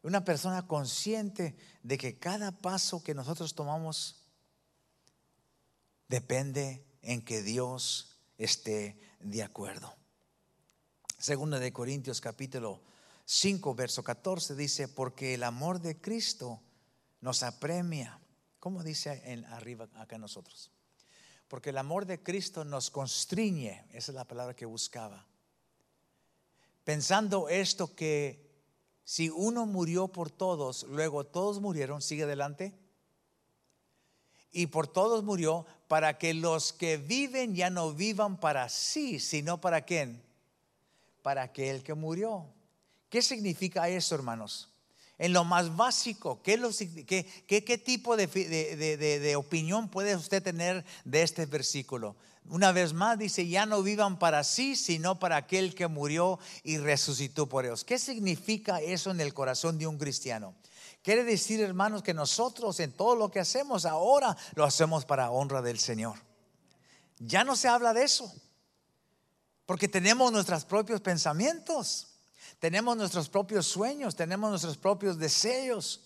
Una persona consciente de que cada paso que nosotros tomamos depende en que Dios esté de acuerdo. Segunda de Corintios capítulo 5 verso 14 dice, porque el amor de Cristo nos apremia. ¿Cómo dice en arriba acá nosotros? Porque el amor de Cristo nos constriñe, esa es la palabra que buscaba pensando esto que si uno murió por todos, luego todos murieron, sigue adelante. Y por todos murió para que los que viven ya no vivan para sí, sino para quién? Para aquel que murió. ¿Qué significa eso, hermanos? En lo más básico, ¿qué, tipo de, de opinión puede usted tener de este versículo? Una vez más dice, ya no vivan para sí, sino para aquel que murió y resucitó por ellos. ¿Qué significa eso en el corazón de un cristiano? Quiere decir, hermanos, que nosotros en todo lo que hacemos ahora lo hacemos para honra del Señor. Ya no se habla de eso, porque tenemos nuestros propios pensamientos, tenemos nuestros propios sueños, tenemos nuestros propios deseos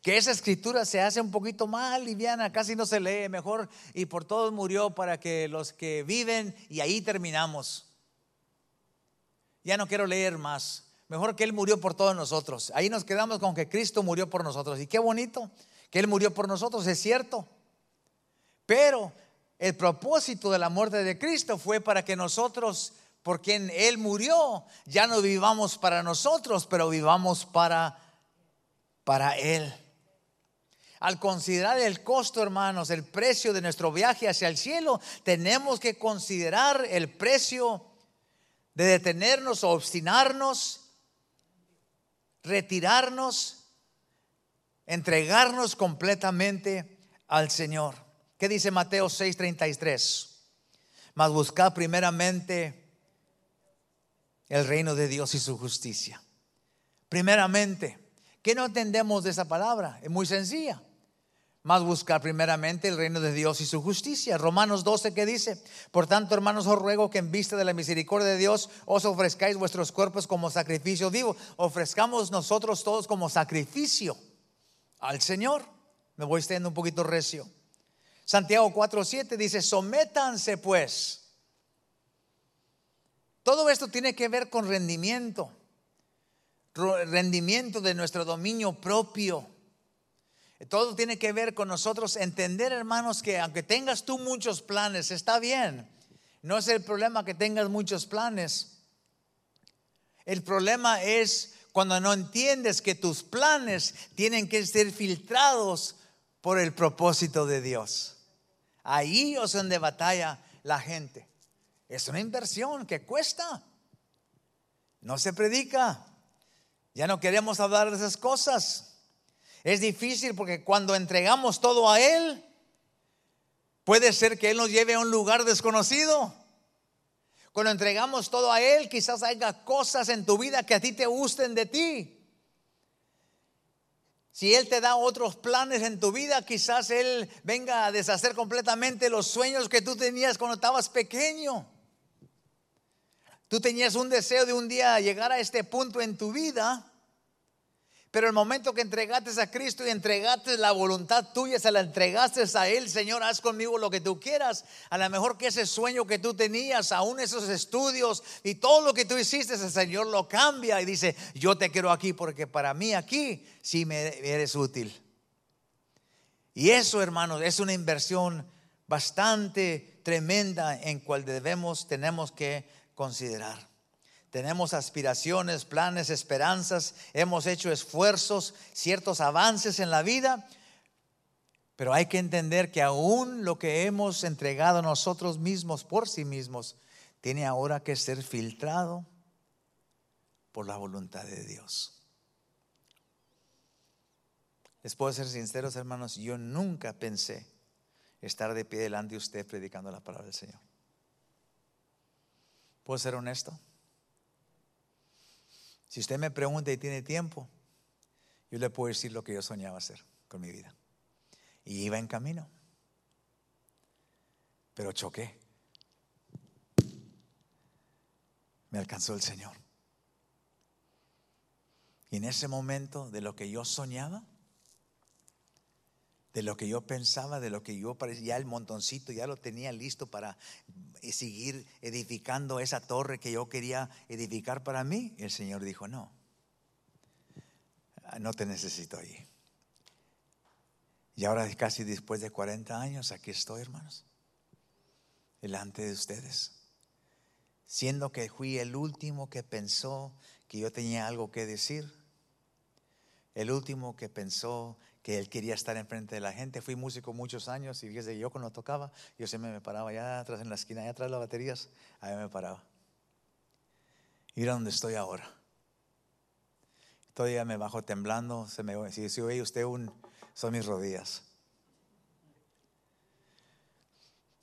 que esa escritura se hace un poquito más liviana, casi no se lee, mejor y por todos murió para que los que viven y ahí terminamos. Ya no quiero leer más. Mejor que Él murió por todos nosotros. Ahí nos quedamos con que Cristo murió por nosotros. Y qué bonito que Él murió por nosotros, es cierto. Pero el propósito de la muerte de Cristo fue para que nosotros, por quien Él murió, ya no vivamos para nosotros, pero vivamos para, para Él. Al considerar el costo, hermanos, el precio de nuestro viaje hacia el cielo, tenemos que considerar el precio de detenernos o obstinarnos, retirarnos entregarnos completamente al Señor. ¿Qué dice Mateo 6:33? Mas buscad primeramente el reino de Dios y su justicia. Primeramente, ¿qué no entendemos de esa palabra? Es muy sencilla. Más buscar primeramente el reino de Dios y su justicia. Romanos 12 que dice, por tanto hermanos os ruego que en vista de la misericordia de Dios os ofrezcáis vuestros cuerpos como sacrificio vivo. Ofrezcamos nosotros todos como sacrificio al Señor. Me voy extendiendo un poquito recio. Santiago 4:7 dice, sométanse pues. Todo esto tiene que ver con rendimiento rendimiento de nuestro dominio propio. Todo tiene que ver con nosotros entender, hermanos, que aunque tengas tú muchos planes, está bien. No es el problema que tengas muchos planes. El problema es cuando no entiendes que tus planes tienen que ser filtrados por el propósito de Dios. Ahí es donde batalla la gente. Es una inversión que cuesta. No se predica. Ya no queremos hablar de esas cosas. Es difícil porque cuando entregamos todo a Él, puede ser que Él nos lleve a un lugar desconocido. Cuando entregamos todo a Él, quizás haya cosas en tu vida que a ti te gusten de ti. Si Él te da otros planes en tu vida, quizás Él venga a deshacer completamente los sueños que tú tenías cuando estabas pequeño. Tú tenías un deseo de un día llegar a este punto en tu vida, pero el momento que entregaste a Cristo y entregaste la voluntad tuya, se la entregaste a Él, Señor, haz conmigo lo que tú quieras. A lo mejor que ese sueño que tú tenías, aún esos estudios y todo lo que tú hiciste, el Señor lo cambia y dice, yo te quiero aquí porque para mí aquí sí me eres útil. Y eso, hermanos, es una inversión bastante tremenda en cual debemos, tenemos que considerar. Tenemos aspiraciones, planes, esperanzas, hemos hecho esfuerzos, ciertos avances en la vida, pero hay que entender que aún lo que hemos entregado nosotros mismos por sí mismos tiene ahora que ser filtrado por la voluntad de Dios. Les puedo ser sinceros, hermanos, yo nunca pensé estar de pie delante de usted predicando la palabra del Señor. ¿Puedo ser honesto? Si usted me pregunta y tiene tiempo, yo le puedo decir lo que yo soñaba hacer con mi vida. Y iba en camino. Pero choqué. Me alcanzó el Señor. Y en ese momento de lo que yo soñaba, de lo que yo pensaba, de lo que yo parecía, ya el montoncito ya lo tenía listo para eh, seguir edificando esa torre que yo quería edificar para mí. Y el Señor dijo, no, no te necesito allí. Y ahora casi después de 40 años, aquí estoy, hermanos, delante de ustedes. Siendo que fui el último que pensó que yo tenía algo que decir, el último que pensó que él quería estar enfrente de la gente. Fui músico muchos años y fíjese, yo cuando tocaba, yo siempre me paraba allá atrás en la esquina, allá atrás de las baterías, ahí me paraba. Y era donde estoy ahora. Todavía me bajo temblando, se me, si, si oye usted un, son mis rodillas.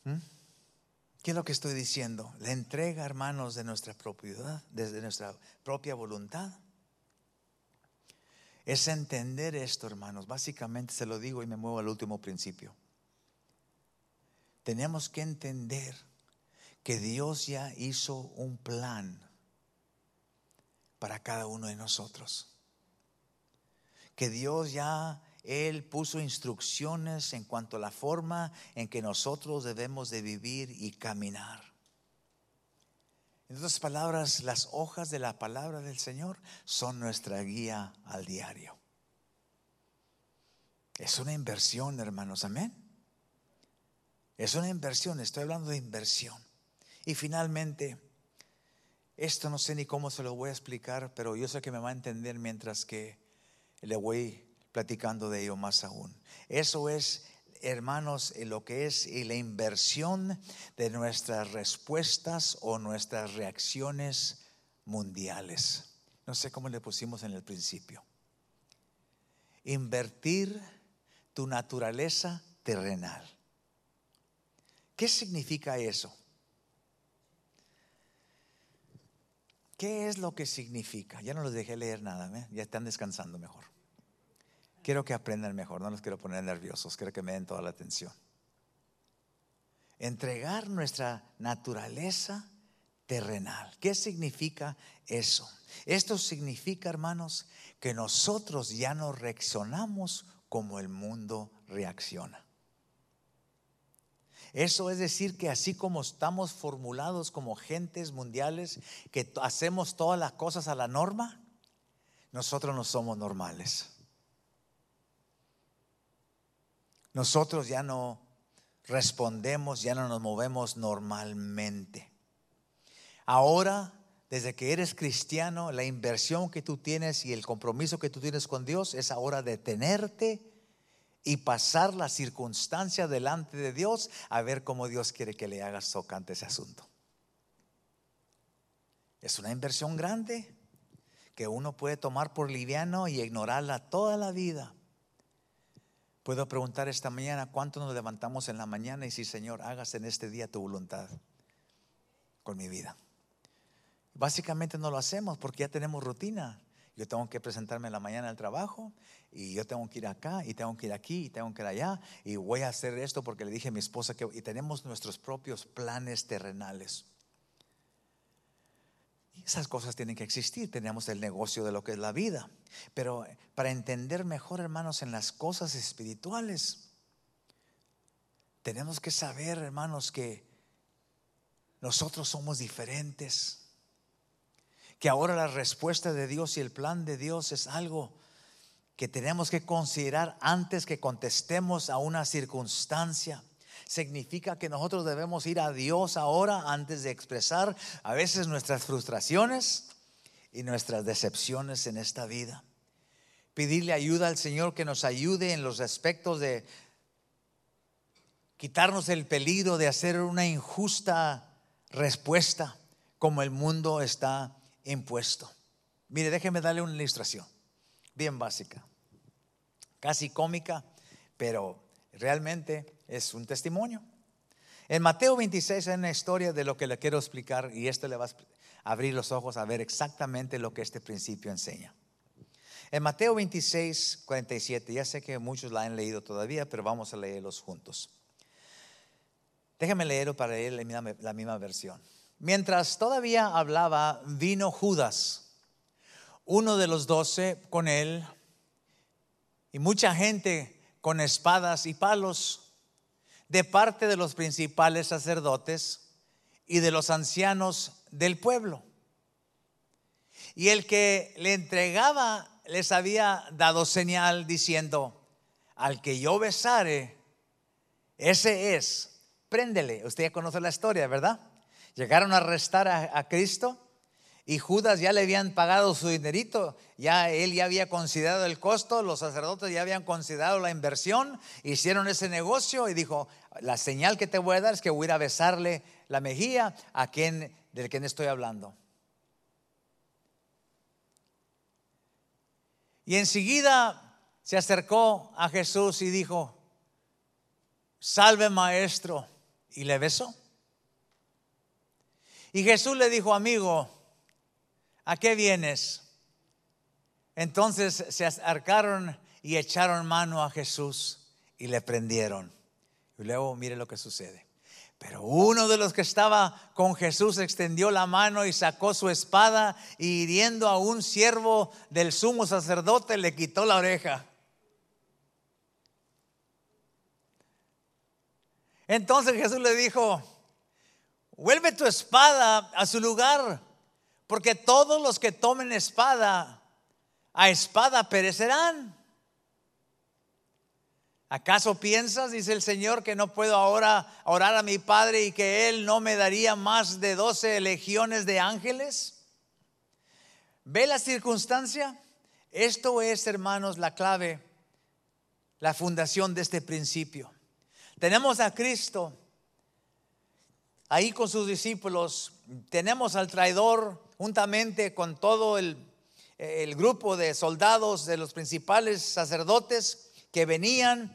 ¿Mm? ¿Qué es lo que estoy diciendo? La entrega, hermanos, de nuestra propiedad, desde nuestra propia voluntad es entender esto, hermanos. Básicamente se lo digo y me muevo al último principio. Tenemos que entender que Dios ya hizo un plan para cada uno de nosotros. Que Dios ya, Él puso instrucciones en cuanto a la forma en que nosotros debemos de vivir y caminar. En otras palabras, las hojas de la palabra del Señor son nuestra guía al diario. Es una inversión, hermanos, amén. Es una inversión, estoy hablando de inversión. Y finalmente, esto no sé ni cómo se lo voy a explicar, pero yo sé que me va a entender mientras que le voy platicando de ello más aún. Eso es hermanos, lo que es la inversión de nuestras respuestas o nuestras reacciones mundiales. No sé cómo le pusimos en el principio. invertir tu naturaleza terrenal. ¿Qué significa eso? ¿Qué es lo que significa? Ya no los dejé leer nada, ¿eh? ya están descansando mejor. Quiero que aprendan mejor, no los quiero poner nerviosos, quiero que me den toda la atención. Entregar nuestra naturaleza terrenal. ¿Qué significa eso? Esto significa, hermanos, que nosotros ya no reaccionamos como el mundo reacciona. Eso es decir que así como estamos formulados como gentes mundiales, que hacemos todas las cosas a la norma, nosotros no somos normales. Nosotros ya no respondemos, ya no nos movemos normalmente. Ahora, desde que eres cristiano, la inversión que tú tienes y el compromiso que tú tienes con Dios es ahora detenerte y pasar la circunstancia delante de Dios a ver cómo Dios quiere que le hagas tocante ese asunto. Es una inversión grande que uno puede tomar por liviano y ignorarla toda la vida. Puedo preguntar esta mañana, ¿cuánto nos levantamos en la mañana y si Señor, hagas en este día tu voluntad con mi vida? Básicamente no lo hacemos porque ya tenemos rutina. Yo tengo que presentarme en la mañana al trabajo y yo tengo que ir acá y tengo que ir aquí y tengo que ir allá y voy a hacer esto porque le dije a mi esposa que y tenemos nuestros propios planes terrenales. Esas cosas tienen que existir, tenemos el negocio de lo que es la vida. Pero para entender mejor, hermanos, en las cosas espirituales, tenemos que saber, hermanos, que nosotros somos diferentes que ahora la respuesta de Dios y el plan de Dios es algo que tenemos que considerar antes que contestemos a una circunstancia. Significa que nosotros debemos ir a Dios ahora antes de expresar a veces nuestras frustraciones y nuestras decepciones en esta vida. Pedirle ayuda al Señor que nos ayude en los aspectos de quitarnos el peligro de hacer una injusta respuesta como el mundo está impuesto. Mire, déjeme darle una ilustración, bien básica, casi cómica, pero realmente es un testimonio. En Mateo 26 hay una historia de lo que le quiero explicar y esto le va a abrir los ojos a ver exactamente lo que este principio enseña. En Mateo 26, 47, ya sé que muchos la han leído todavía, pero vamos a leerlos juntos. Déjame leerlo para leer la misma versión. Mientras todavía hablaba, vino Judas, uno de los doce, con él, y mucha gente con espadas y palos, de parte de los principales sacerdotes y de los ancianos del pueblo. Y el que le entregaba les había dado señal diciendo, al que yo besare, ese es, préndele. Usted ya conoce la historia, ¿verdad? Llegaron a arrestar a, Cristo y Judas ya le habían pagado su dinerito, ya él ya había considerado el costo, los sacerdotes ya habían considerado la inversión, hicieron ese negocio y dijo, la señal que te voy a dar es que voy a ir a besarle la mejilla a quien del quien estoy hablando. Y enseguida se acercó a Jesús y dijo, salve maestro, y le besó. Y Jesús le dijo, amigo, ¿a qué vienes? Entonces se acercaron y echaron mano a Jesús y le prendieron. Y luego mire lo que sucede. Pero uno de los que estaba con Jesús extendió la mano y sacó su espada y hiriendo a un siervo del sumo sacerdote le quitó la oreja. Entonces Jesús le dijo, Vuelve tu espada a su lugar, porque todos los que tomen espada, a espada perecerán. ¿Acaso piensas, dice el Señor, que no puedo ahora orar a mi Padre y que Él no me daría más de doce legiones de ángeles? ¿Ve la circunstancia? Esto es, hermanos, la clave, la fundación de este principio. Tenemos a Cristo ahí con sus discípulos, tenemos al traidor juntamente con todo el, grupo de soldados de los principales sacerdotes que venían,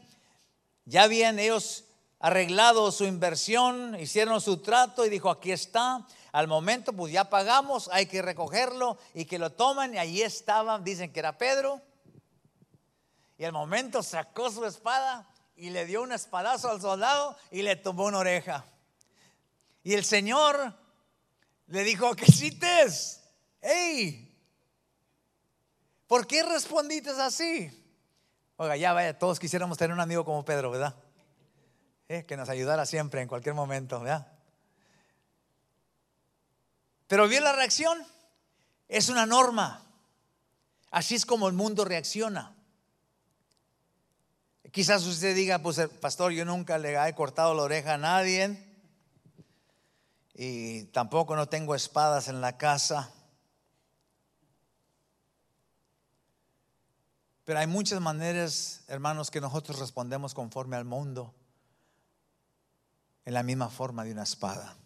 ya habían ellos arreglado su inversión, hicieron su trato y dijo, aquí está, al momento pues ya pagamos, hay que recogerlo y que lo toman y allí estaban, dicen que era Pedro, y al momento sacó su espada y le dio un espadazo al soldado y le tomó una oreja. Y el Señor le dijo, ¿qué hiciste? ¡Ey! ¿Por qué respondiste así? Oiga, ya vaya, todos quisiéramos tener un amigo como Pedro, ¿verdad? Eh, que nos ayudara siempre, en cualquier momento, ¿verdad? Pero vio la reacción, es una norma. Así es como el mundo reacciona. Quizás usted diga, pues pastor, yo nunca le he cortado la oreja a nadie y tampoco no tengo espadas en la casa. Pero hay muchas maneras, hermanos, que nosotros respondemos conforme al mundo, en la misma forma de una espada.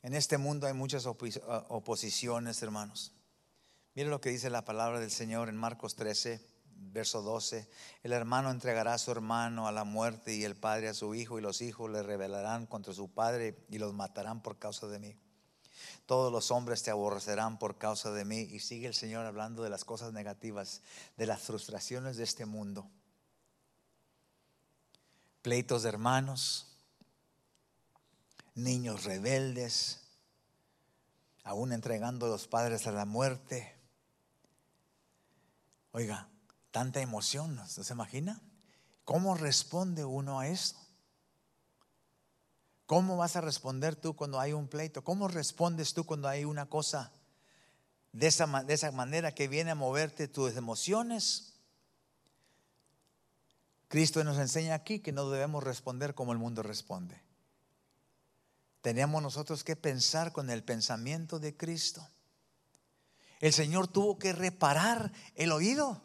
En este mundo hay muchas oposiciones, hermanos. Mire lo que dice la palabra del Señor en Marcos 13, verso 12. El hermano entregará a su hermano a la muerte y el padre a su hijo y los hijos le rebelarán contra su padre y los matarán por causa de mí. Todos los hombres te aborrecerán por causa de mí. Y sigue el Señor hablando de las cosas negativas, de las frustraciones de este mundo. Pleitos de hermanos, niños rebeldes, aún entregando a los padres a la muerte. Oiga, tanta emoción, ¿no se imagina? ¿Cómo responde uno a esto? ¿Cómo vas a responder tú cuando hay un pleito? ¿Cómo respondes tú cuando hay una cosa de esa, de esa manera que viene a moverte tus emociones? Cristo nos enseña aquí que no debemos responder como el mundo responde. Tenemos nosotros que pensar con el pensamiento de Cristo. El Señor tuvo que reparar el oído.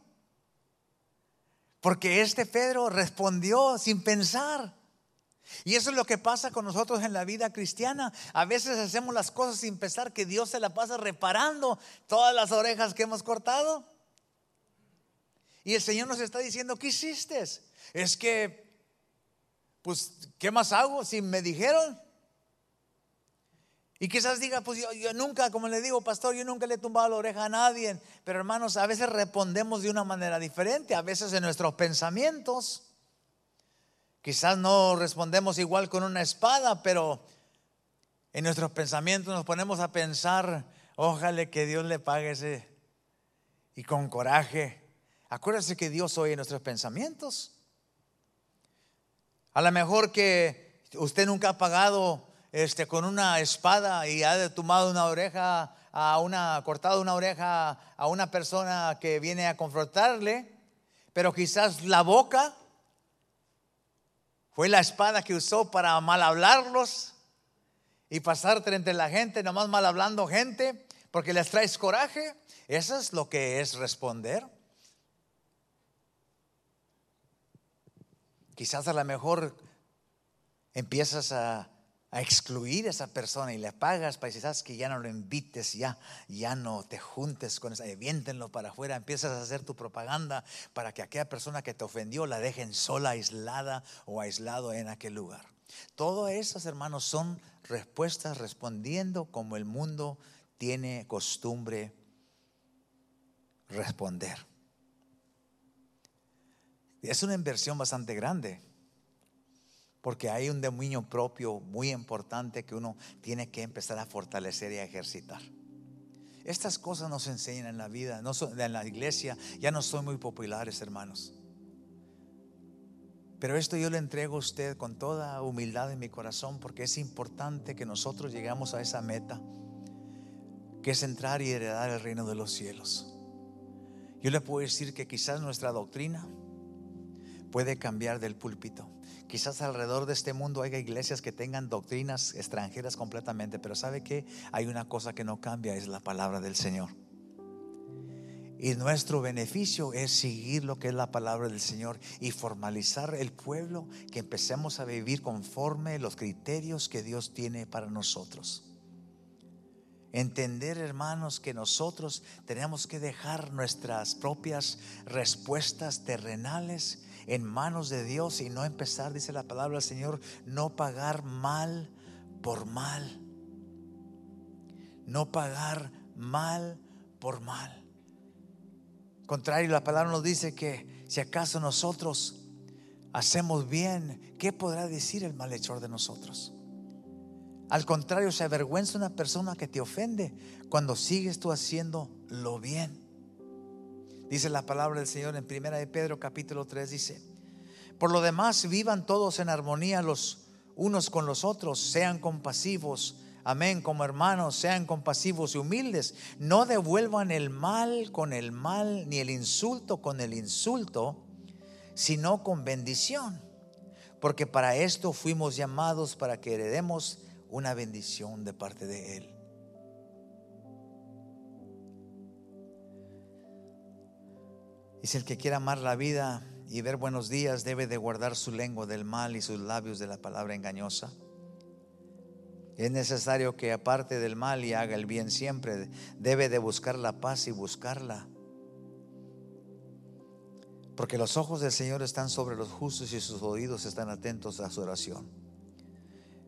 Porque este Pedro respondió sin pensar. Y eso es lo que pasa con nosotros en la vida cristiana. A veces hacemos las cosas sin pensar que Dios se la pasa reparando todas las orejas que hemos cortado. Y el Señor nos está diciendo, ¿qué hiciste? Es que, pues, ¿qué más hago si me dijeron? Y quizás diga, pues yo, nunca, como le digo, pastor, yo nunca le he tumbado la oreja a nadie. Pero hermanos, a veces respondemos de una manera diferente, a veces en nuestros pensamientos. Quizás no respondemos igual con una espada, pero en nuestros pensamientos nos ponemos a pensar, ojalá que Dios le pague ese. Y con coraje. Acuérdese que Dios oye nuestros pensamientos. A lo mejor que usted nunca ha pagado este, con una espada y ha tomado una oreja a una, cortado una oreja a una persona que viene a confrontarle, pero quizás la boca fue la espada que usó para mal hablarlos y pasarte entre la gente, nomás mal hablando gente, porque les traes coraje. Eso es lo que es responder. Quizás a lo mejor empiezas a, excluir a esa persona y le pagas para decir, que ya no lo invites, ya, ya no te juntes con esa, eviéntenlo para afuera, empiezas a hacer tu propaganda para que aquella persona que te ofendió la dejen sola, aislada o aislado en aquel lugar. Todo esas, hermanos, son respuestas respondiendo como el mundo tiene costumbre responder. Es una inversión bastante grande, porque hay un dominio propio muy importante que uno tiene que empezar a fortalecer y a ejercitar. Estas cosas nos enseñan en la vida, no en la iglesia, ya no son muy populares, hermanos. Pero esto yo le entrego a usted con toda humildad en mi corazón porque es importante que nosotros llegamos a esa meta, que es entrar y heredar el reino de los cielos. Yo le puedo decir que quizás nuestra doctrina puede cambiar del púlpito. Quizás alrededor de este mundo haya iglesias que tengan doctrinas extranjeras completamente, pero ¿sabe que Hay una cosa que no cambia, es la palabra del Señor. Y nuestro beneficio es seguir lo que es la palabra del Señor y formalizar el pueblo, que empecemos a vivir conforme los criterios que Dios tiene para nosotros. Entender, hermanos, que nosotros tenemos que dejar nuestras propias respuestas terrenales en manos de Dios y no empezar, dice la palabra del Señor, no pagar mal por mal. No pagar mal por mal. Contrario, la palabra nos dice que si acaso nosotros hacemos bien, ¿qué podrá decir el malhechor de nosotros? Al contrario, se avergüenza una persona que te ofende cuando sigues tú haciendo lo bien. Dice la palabra del Señor en Primera de Pedro capítulo 3 dice, "Por lo demás vivan todos en armonía los unos con los otros, sean compasivos, amén, como hermanos, sean compasivos y humildes, no devuelvan el mal con el mal ni el insulto con el insulto, sino con bendición, porque para esto fuimos llamados para que heredemos una bendición de parte de Él. Si el que quiera amar la vida y ver buenos días debe de guardar su lengua del mal y sus labios de la palabra engañosa. Es necesario que aparte del mal y haga el bien siempre, debe de buscar la paz y buscarla. Porque los ojos del Señor están sobre los justos y sus oídos están atentos a su oración.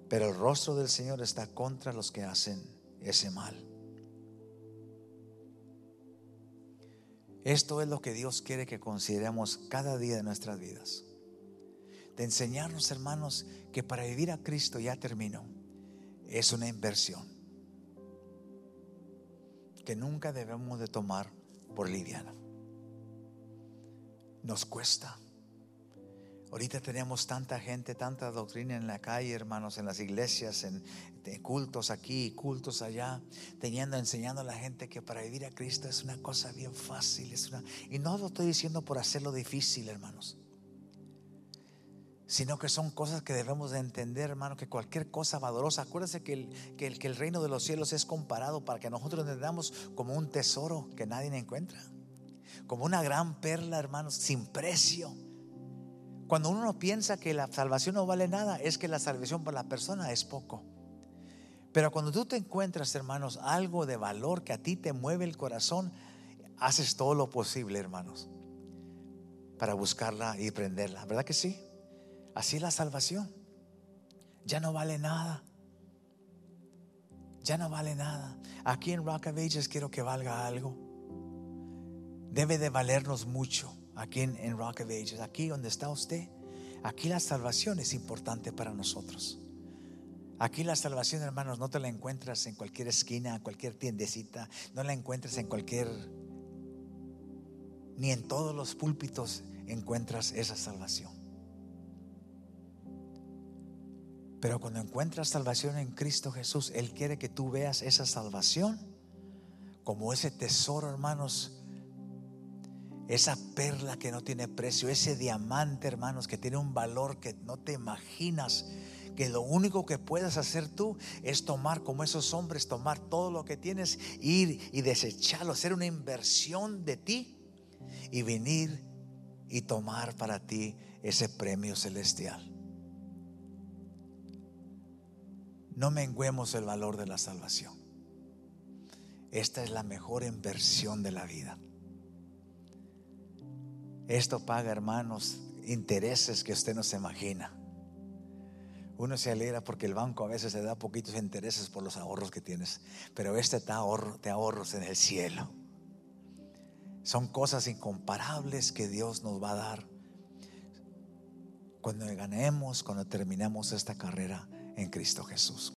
Pero el rostro del Señor está contra los que hacen ese mal. Esto es lo que Dios quiere que consideremos cada día de nuestras vidas. De enseñarnos, hermanos, que para vivir a Cristo ya terminó. Es una inversión que nunca debemos de tomar por liviana. Nos cuesta. Ahorita tenemos tanta gente, tanta doctrina en la calle, hermanos, en las iglesias, en, cultos aquí, cultos allá, teniendo, enseñando a la gente que para vivir a Cristo es una cosa bien fácil. Y no lo estoy diciendo por hacerlo difícil, hermanos, sino que son cosas que debemos de entender, hermano, que cualquier cosa valorosa, acuérdense que el, que el, que el reino de los cielos es comparado para que nosotros entendamos como un tesoro que nadie encuentra, como una gran perla, hermanos, sin precio cuando uno piensa que la salvación no vale nada, es que la salvación para la persona es poco. Pero cuando tú te encuentras, hermanos, algo de valor que a ti te mueve el corazón, haces todo lo posible, hermanos, para buscarla y prenderla. ¿Verdad que sí? Así la salvación. Ya no vale nada. Ya no vale nada. Aquí en Rock of Ages quiero que valga algo. Debe de valernos mucho aquí en, Rock of Ages, aquí donde está usted, aquí la salvación es importante para nosotros. Aquí la salvación, hermanos, no te la encuentras en cualquier esquina, en cualquier tiendecita, no la encuentras en cualquier, ni en todos los púlpitos encuentras esa salvación. Pero cuando encuentras salvación en Cristo Jesús, Él quiere que tú veas esa salvación como ese tesoro, hermanos, esa perla que no tiene precio, ese diamante, hermanos, que tiene un valor que no te imaginas. Que lo único que puedes hacer tú es tomar como esos hombres, tomar todo lo que tienes, ir y desecharlo, hacer una inversión de ti y venir y tomar para ti ese premio celestial. No menguemos el valor de la salvación. Esta es la mejor inversión de la vida. Esto paga, hermanos, intereses que usted no se imagina. Uno se alegra porque el banco a veces te da poquitos intereses por los ahorros que tienes, pero este te, ahorro, ahorros en el cielo. Son cosas incomparables que Dios nos va a dar cuando ganemos, cuando terminemos esta carrera en Cristo Jesús.